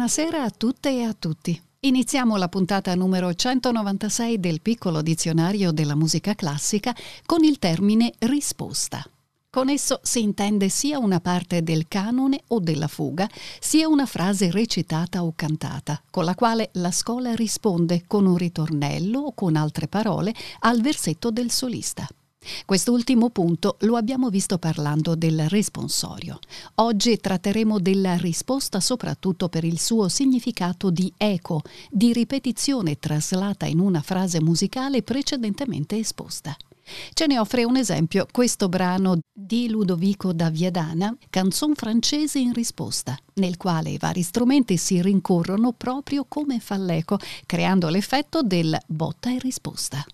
Buonasera a tutte e a tutti. Iniziamo la puntata numero 196 del piccolo dizionario della musica classica con il termine risposta. Con esso si intende sia una parte del canone o della fuga, sia una frase recitata o cantata, con la quale la scuola risponde con un ritornello o con altre parole al versetto del solista. Quest'ultimo punto lo abbiamo visto parlando del responsorio. Oggi tratteremo della risposta soprattutto per il suo significato di eco, di ripetizione traslata in una frase musicale precedentemente esposta. Ce ne offre un esempio questo brano di Ludovico da Viadana, canzone francese in risposta, nel quale i vari strumenti si rincorrono proprio come fa l'eco, creando l'effetto del botta e risposta.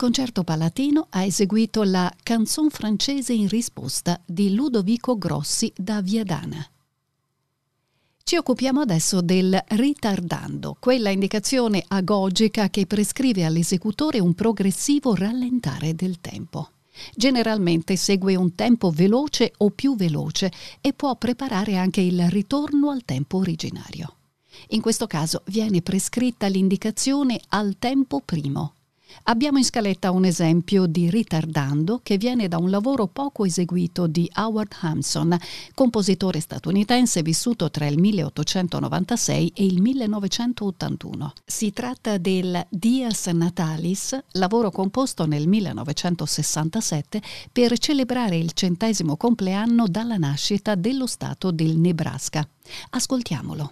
Concerto palatino ha eseguito la Canzone francese in risposta di Ludovico Grossi da Viadana. Ci occupiamo adesso del ritardando, quella indicazione agogica che prescrive all'esecutore un progressivo rallentare del tempo. Generalmente segue un tempo veloce o più veloce e può preparare anche il ritorno al tempo originario. In questo caso viene prescritta l'indicazione al tempo primo. Abbiamo in scaletta un esempio di ritardando che viene da un lavoro poco eseguito di Howard Hampson, compositore statunitense vissuto tra il 1896 e il 1981. Si tratta del Dias Natalis, lavoro composto nel 1967 per celebrare il centesimo compleanno dalla nascita dello Stato del Nebraska. Ascoltiamolo.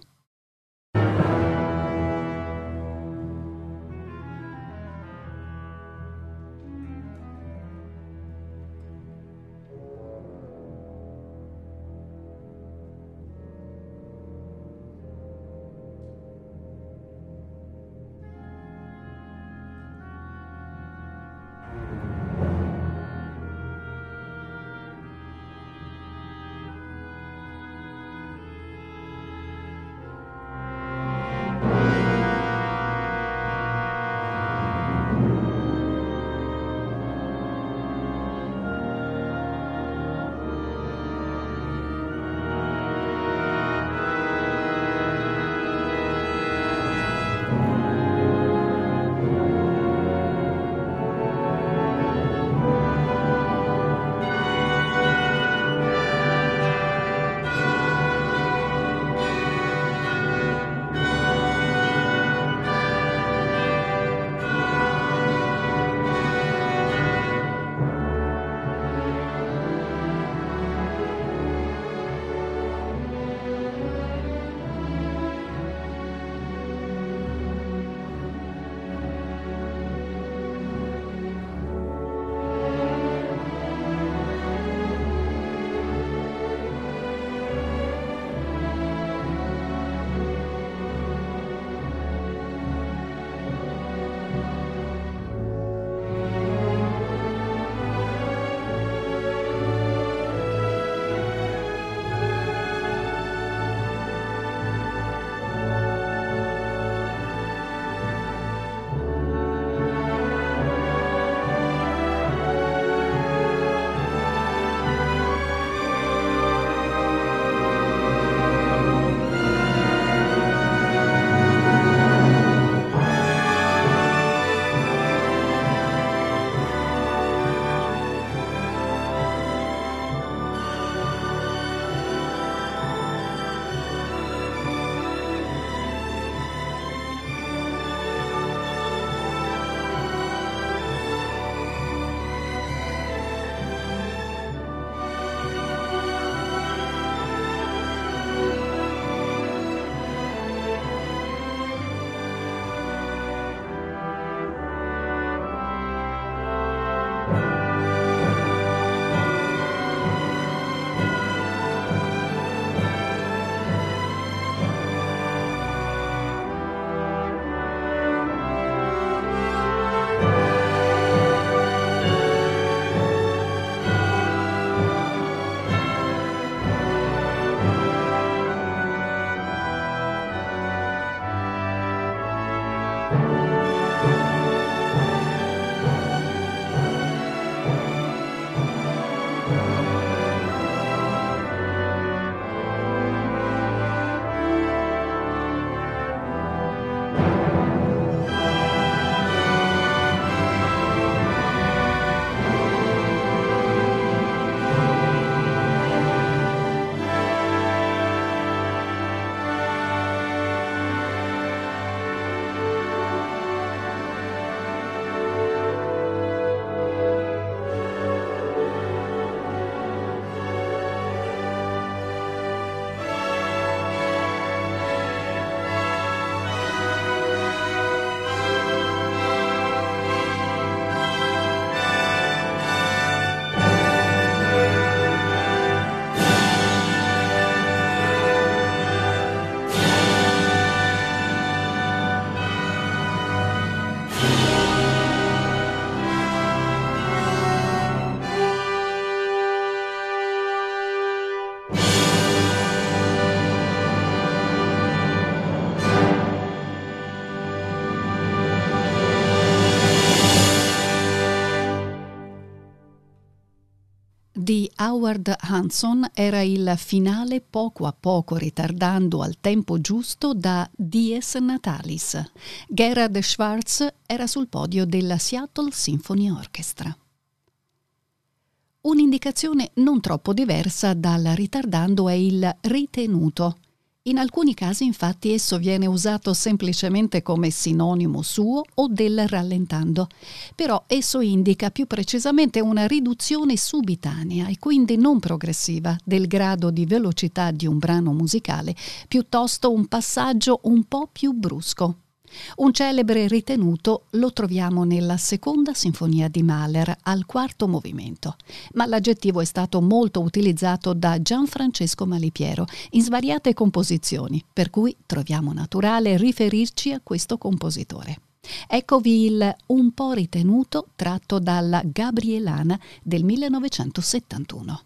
Howard Hanson era il finale poco a poco ritardando al tempo giusto da Dies Natalis. Gerhard Schwartz era sul podio della Seattle Symphony Orchestra. Un'indicazione non troppo diversa dal ritardando è il ritenuto. In alcuni casi infatti esso viene usato semplicemente come sinonimo suo o del rallentando, però esso indica più precisamente una riduzione subitanea e quindi non progressiva del grado di velocità di un brano musicale, piuttosto un passaggio un po' più brusco. Un celebre ritenuto lo troviamo nella seconda sinfonia di Mahler al quarto movimento, ma l'aggettivo è stato molto utilizzato da Gianfrancesco Malipiero in svariate composizioni, per cui troviamo naturale riferirci a questo compositore. Eccovi il Un po' ritenuto tratto dalla Gabrielana del 1971.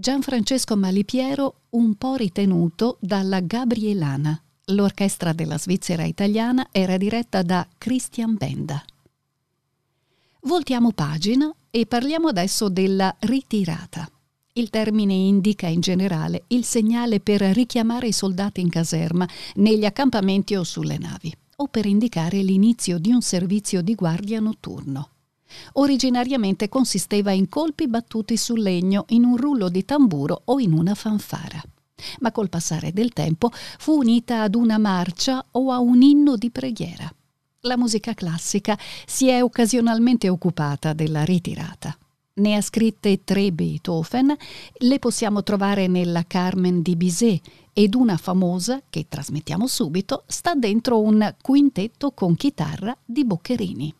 Gianfrancesco Malipiero un po' ritenuto dalla Gabrielana. L'orchestra della Svizzera italiana era diretta da Christian Benda. Voltiamo pagina e parliamo adesso della ritirata. Il termine indica in generale il segnale per richiamare i soldati in caserma, negli accampamenti o sulle navi, o per indicare l'inizio di un servizio di guardia notturno. Originariamente consisteva in colpi battuti sul legno, in un rullo di tamburo o in una fanfara. Ma col passare del tempo fu unita ad una marcia o a un inno di preghiera. La musica classica si è occasionalmente occupata della ritirata. Ne ha scritte tre Beethoven, le possiamo trovare nella Carmen di Bizet ed una famosa, che trasmettiamo subito, sta dentro un quintetto con chitarra di Boccherini.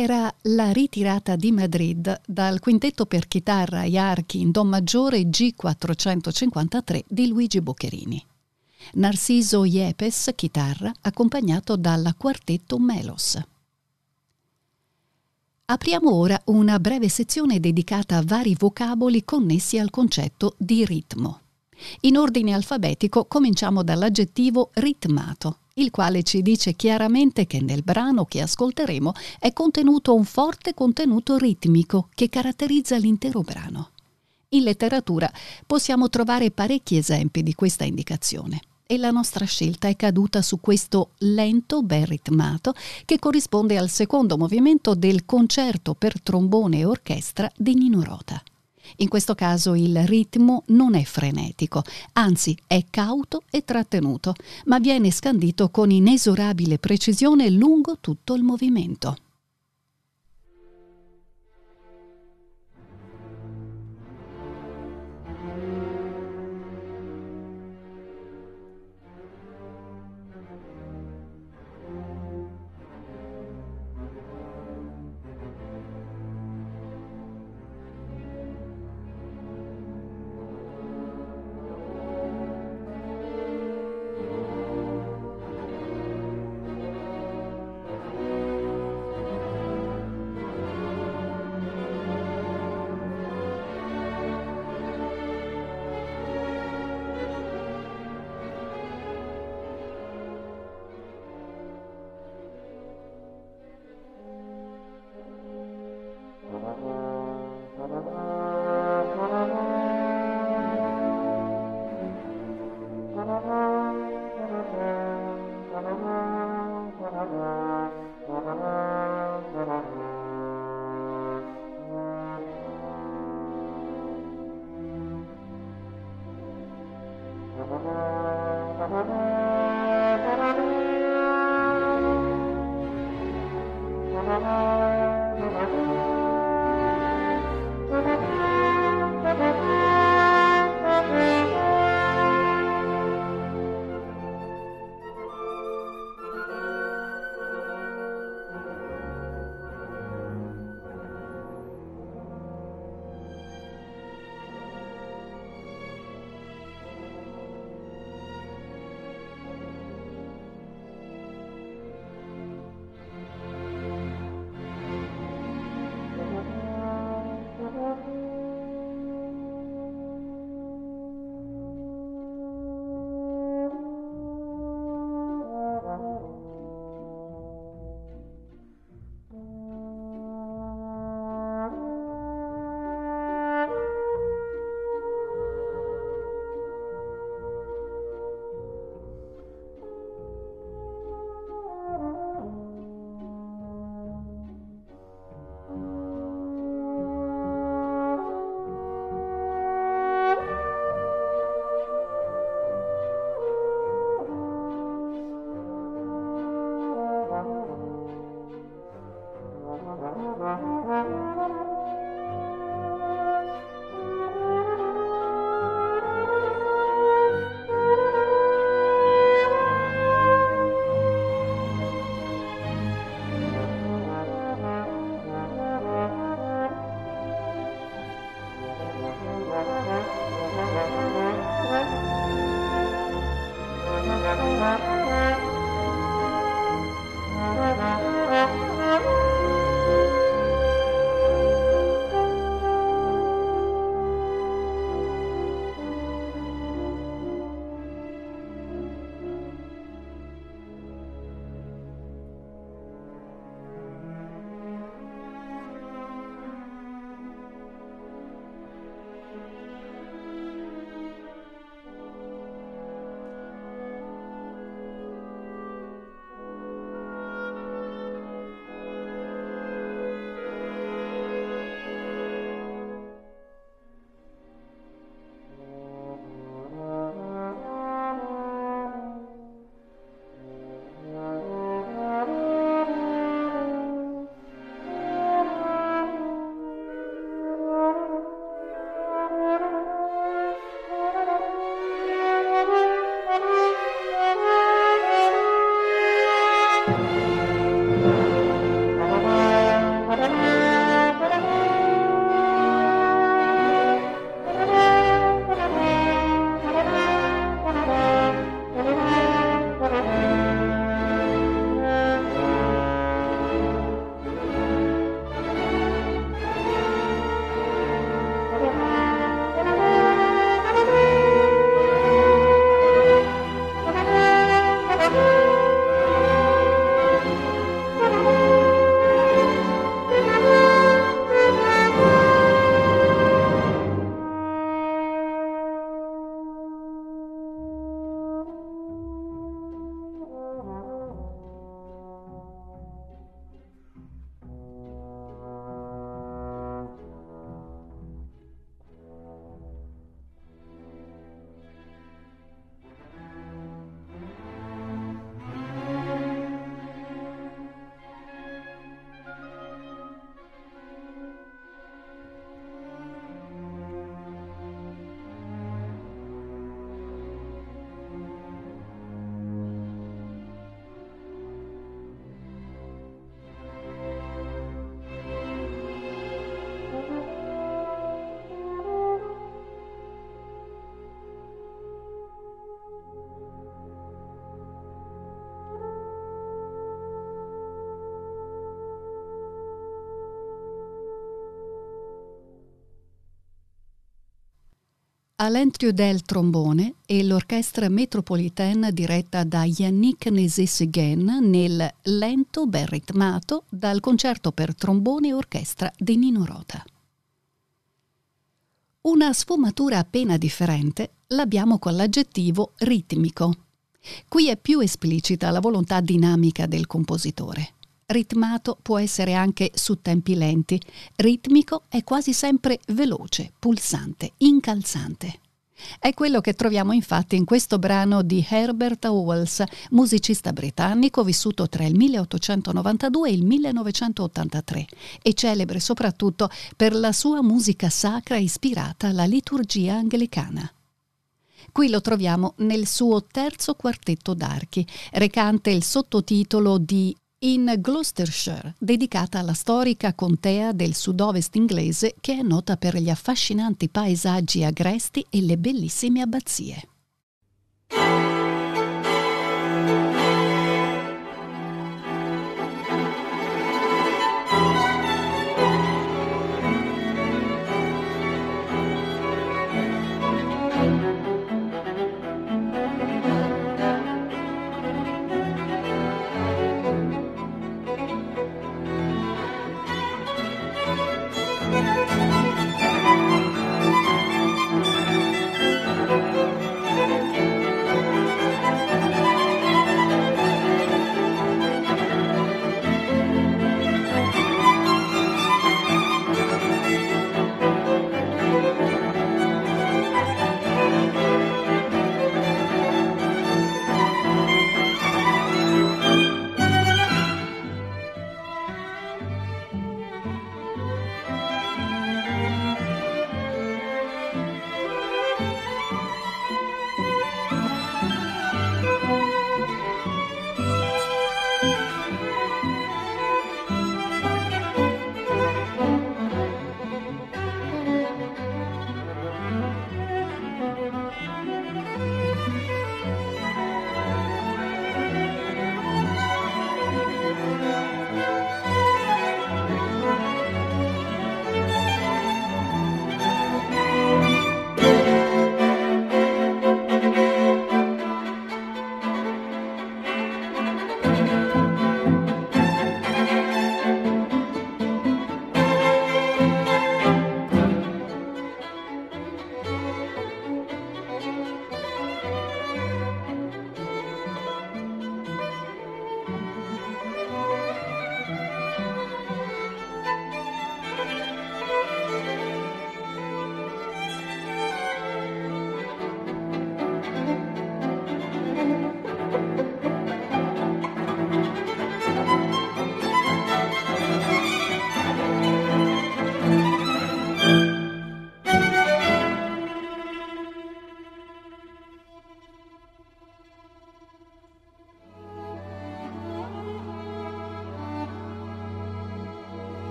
Era la ritirata di Madrid dal quintetto per chitarra e archi in Do maggiore G453 di Luigi Boccherini. Narciso Yepes, chitarra, accompagnato dal quartetto Melos. Apriamo ora una breve sezione dedicata a vari vocaboli connessi al concetto di ritmo. In ordine alfabetico cominciamo dall'aggettivo ritmato, il quale ci dice chiaramente che nel brano che ascolteremo è contenuto un forte contenuto ritmico che caratterizza l'intero brano. In letteratura possiamo trovare parecchi esempi di questa indicazione e la nostra scelta è caduta su questo lento ben ritmato che corrisponde al secondo movimento del concerto per trombone e orchestra di Nino Rota. In questo caso il ritmo non è frenetico, anzi è cauto e trattenuto, ma viene scandito con inesorabile precisione lungo tutto il movimento. Thank you. Alain Trudel trombone e l'orchestra Metropolitaine diretta da Yannick Nézet-Séguin nel lento ben ritmato dal concerto per trombone e orchestra di Nino Rota. Una sfumatura appena differente l'abbiamo con l'aggettivo ritmico. Qui è più esplicita la volontà dinamica del compositore. Ritmato può essere anche su tempi lenti, ritmico è quasi sempre veloce, pulsante, incalzante. È quello che troviamo infatti in questo brano di Herbert Howells, musicista britannico vissuto tra il 1892 e il 1983 e celebre soprattutto per la sua musica sacra ispirata alla liturgia anglicana. Qui lo troviamo nel suo terzo quartetto d'archi, recante il sottotitolo di in Gloucestershire, dedicata alla storica contea del sud-ovest inglese che è nota per gli affascinanti paesaggi agresti e le bellissime abbazie.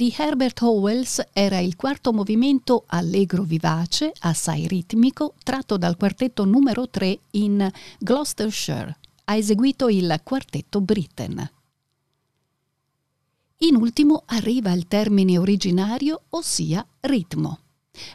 Di Herbert Howells era il quarto movimento allegro vivace, assai ritmico, tratto dal quartetto numero 3 in Gloucestershire. Ha eseguito il quartetto Britten. In ultimo arriva il termine originario, ossia ritmo.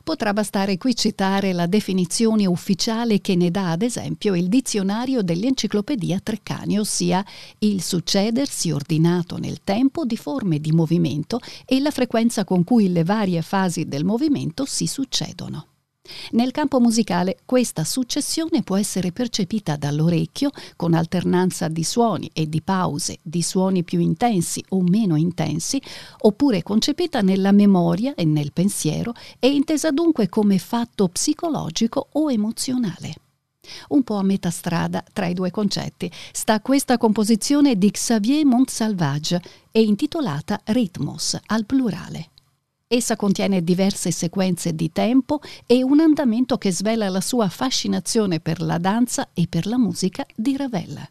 Potrà bastare qui citare la definizione ufficiale che ne dà ad esempio il dizionario dell'enciclopedia Treccani, ossia il succedersi ordinato nel tempo di forme di movimento e la frequenza con cui le varie fasi del movimento si succedono. Nel campo musicale questa successione può essere percepita dall'orecchio con alternanza di suoni e di pause, di suoni più intensi o meno intensi, oppure concepita nella memoria e nel pensiero e intesa dunque come fatto psicologico o emozionale. Un po' a metà strada tra i due concetti sta questa composizione di Xavier Montsalvage e intitolata Ritmos al plurale. Essa contiene diverse sequenze di tempo e un andamento che svela la sua fascinazione per la danza e per la musica di Ravel.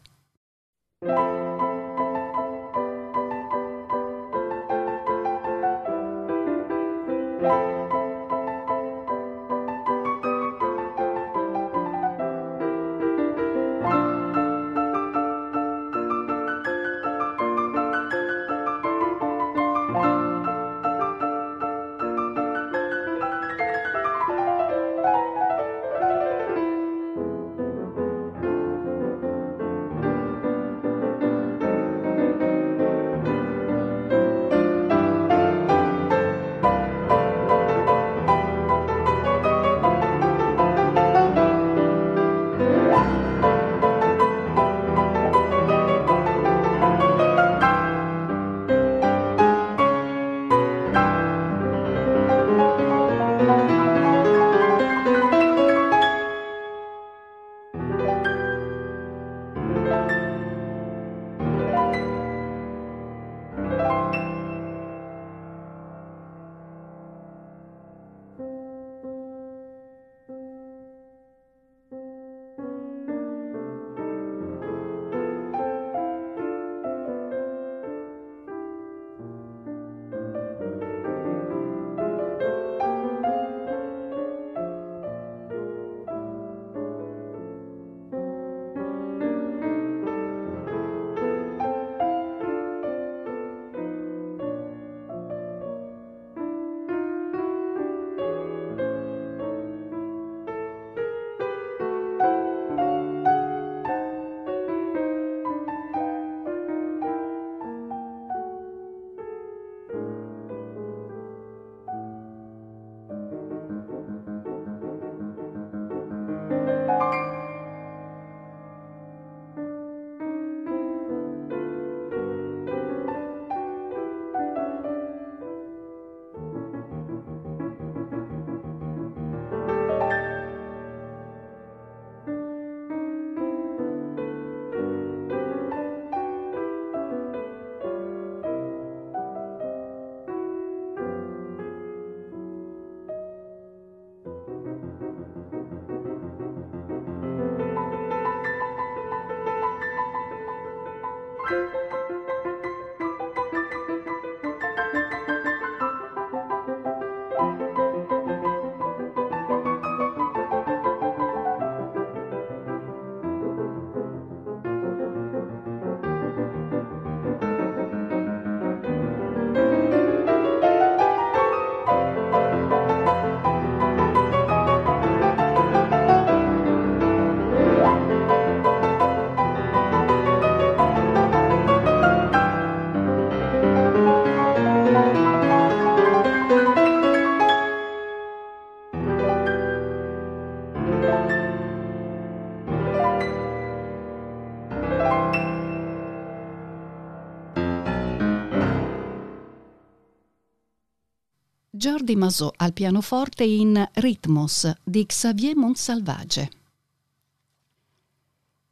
Jordi Masò al pianoforte in Ritmos di Xavier Montsalvage.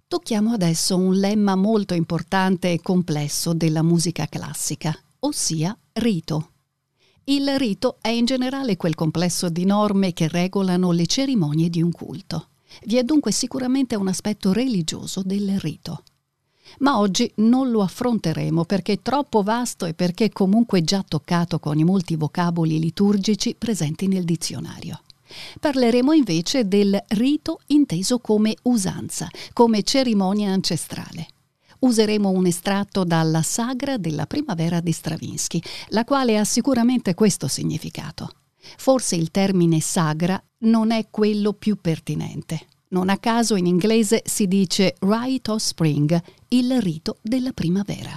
Tocchiamo adesso un lemma molto importante e complesso della musica classica, ossia rito. Il rito è in generale quel complesso di norme che regolano le cerimonie di un culto. Vi è dunque sicuramente un aspetto religioso del rito. Ma oggi non lo affronteremo perché è troppo vasto e perché comunque già toccato con i molti vocaboli liturgici presenti nel dizionario. Parleremo invece del rito inteso come usanza, come cerimonia ancestrale. Useremo un estratto dalla Sagra della primavera di Stravinsky, la quale ha sicuramente questo significato. Forse il termine sagra non è quello più pertinente. Non a caso in inglese si dice Rite of Spring, il rito della primavera.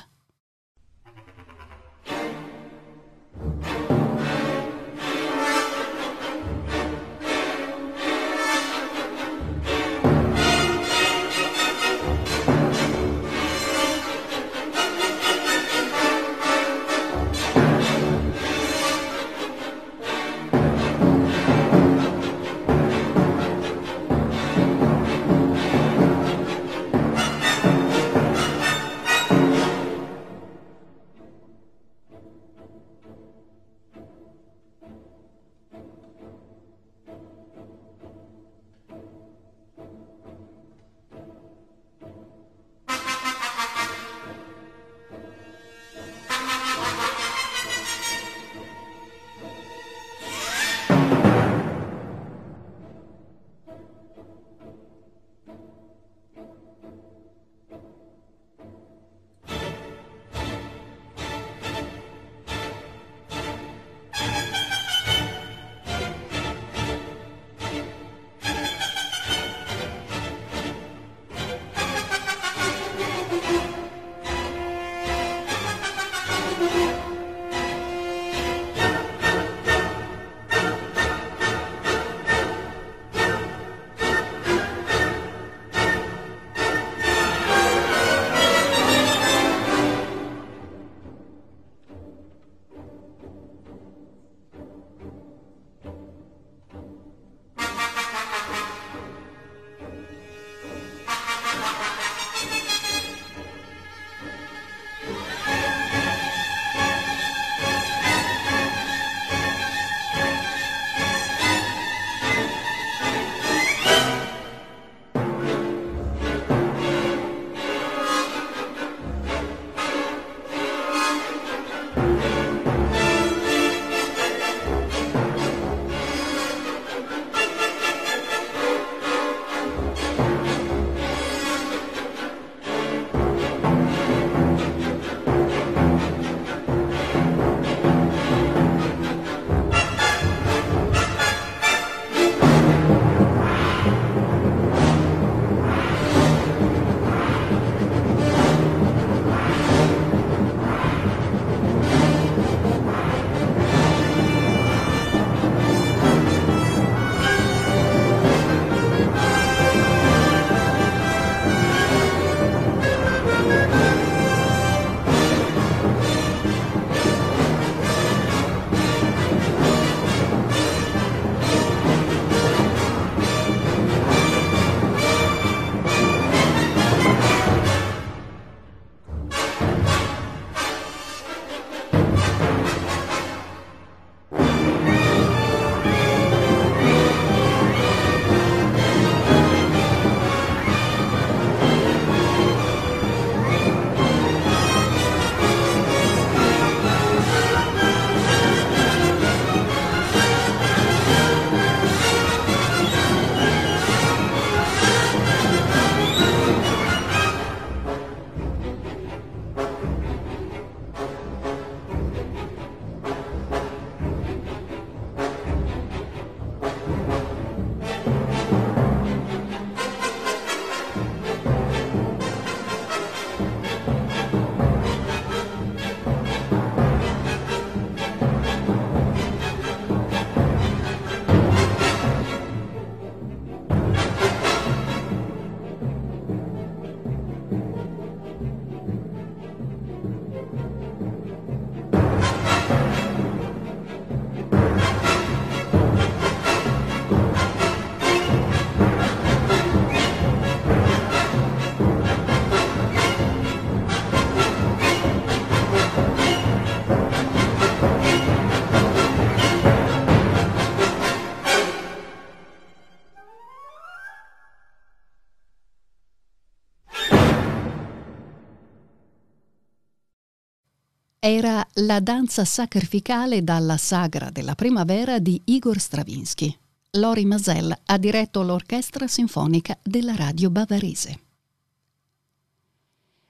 Era la danza sacrificale dalla sagra della primavera di Igor Stravinsky. Lori Masel ha diretto l'orchestra sinfonica della radio bavarese.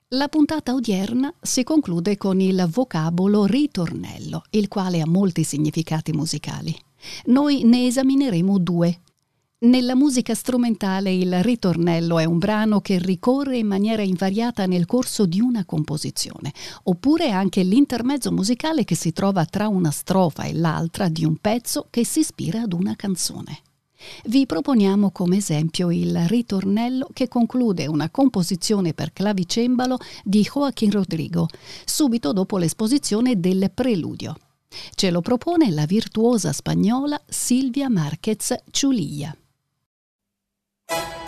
La puntata odierna si conclude con il vocabolo ritornello, il quale ha molti significati musicali. Noi ne esamineremo due nella musica strumentale il ritornello è un brano che ricorre in maniera invariata nel corso di una composizione, oppure anche l'intermezzo musicale che si trova tra una strofa e l'altra di un pezzo che si ispira ad una canzone. Vi proponiamo come esempio il ritornello che conclude una composizione per clavicembalo di Joaquín Rodrigo, subito dopo l'esposizione del preludio. Ce lo propone la virtuosa spagnola Silvia Márquez Ciulia. you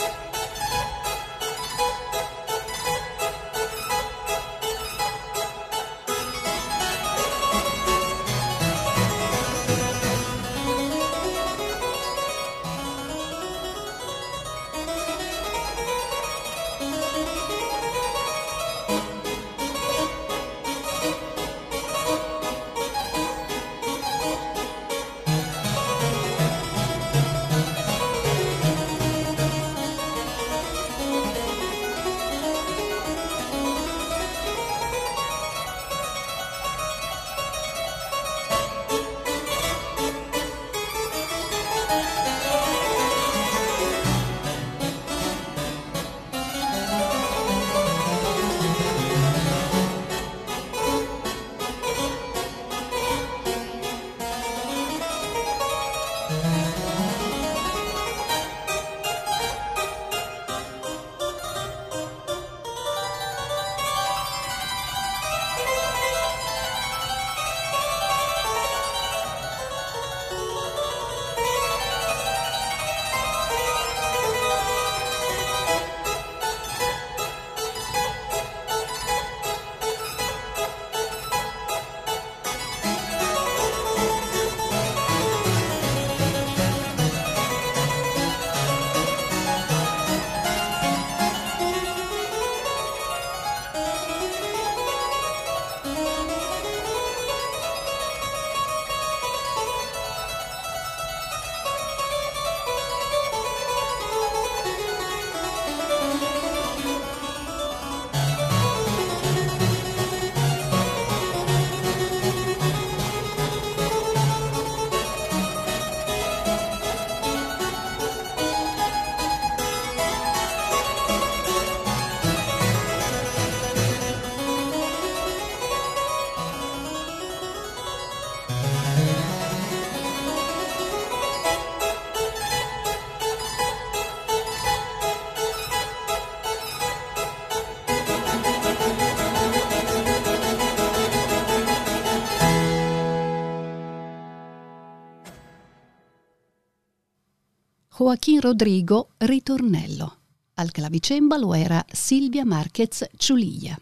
Joaquín Rodrigo Ritornello. Al clavicembalo era Silvia Marquez Ciulia.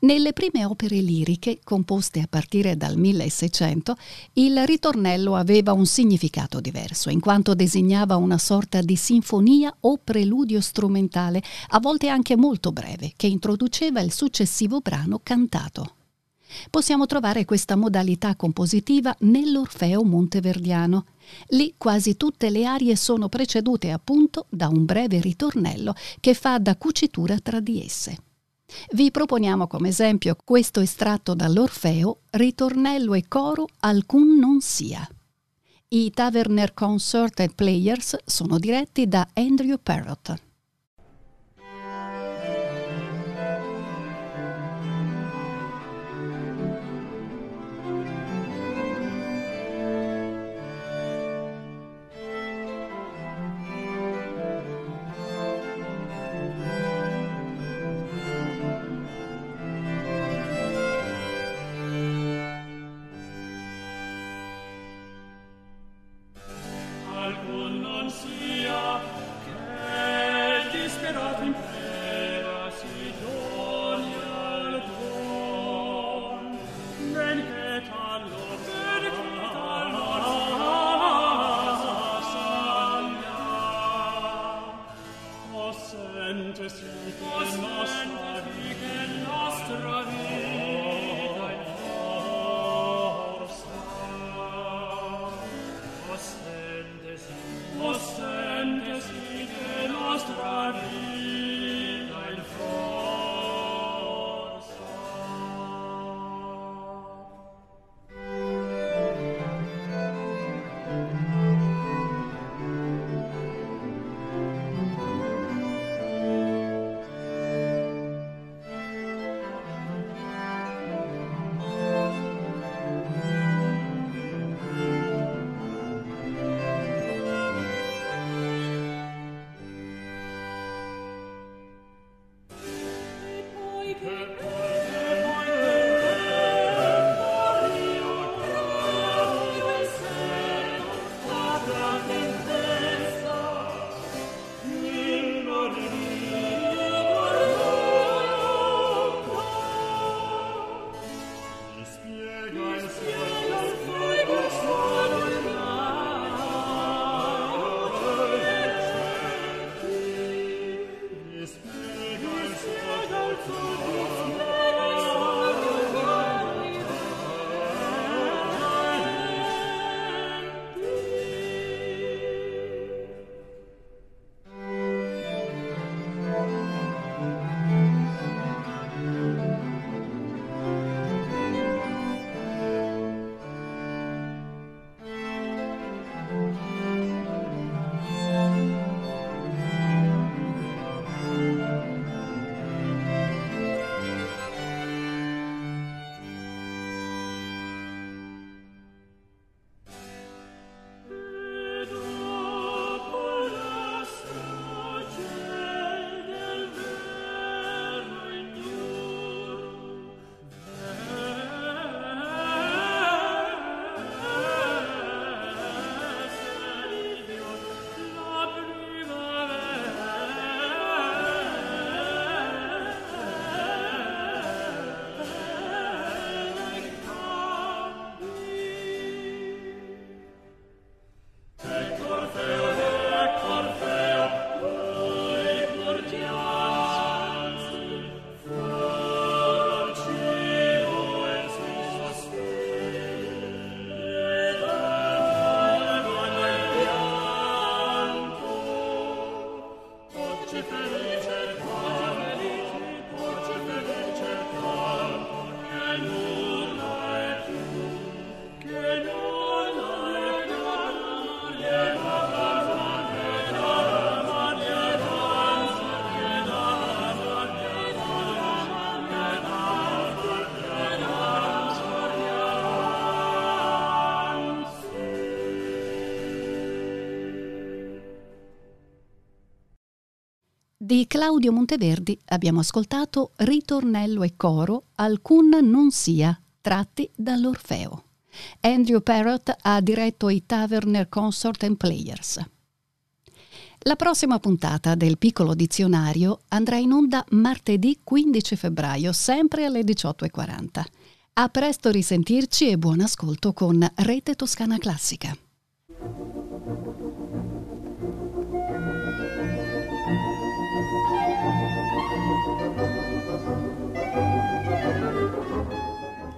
Nelle prime opere liriche, composte a partire dal 1600, il ritornello aveva un significato diverso, in quanto designava una sorta di sinfonia o preludio strumentale, a volte anche molto breve, che introduceva il successivo brano cantato. Possiamo trovare questa modalità compositiva nell'Orfeo monteverdiano. Lì quasi tutte le arie sono precedute appunto da un breve ritornello che fa da cucitura tra di esse. Vi proponiamo come esempio questo estratto dall'Orfeo, ritornello e coro alcun non sia. I Taverner Concert and Players sono diretti da Andrew Parrott. Di Claudio Monteverdi abbiamo ascoltato Ritornello e coro Alcun non sia, tratti dall'Orfeo. Andrew Parrott ha diretto i Taverner Consort and Players. La prossima puntata del Piccolo Dizionario andrà in onda martedì 15 febbraio, sempre alle 18.40. A presto risentirci e buon ascolto con Rete Toscana Classica.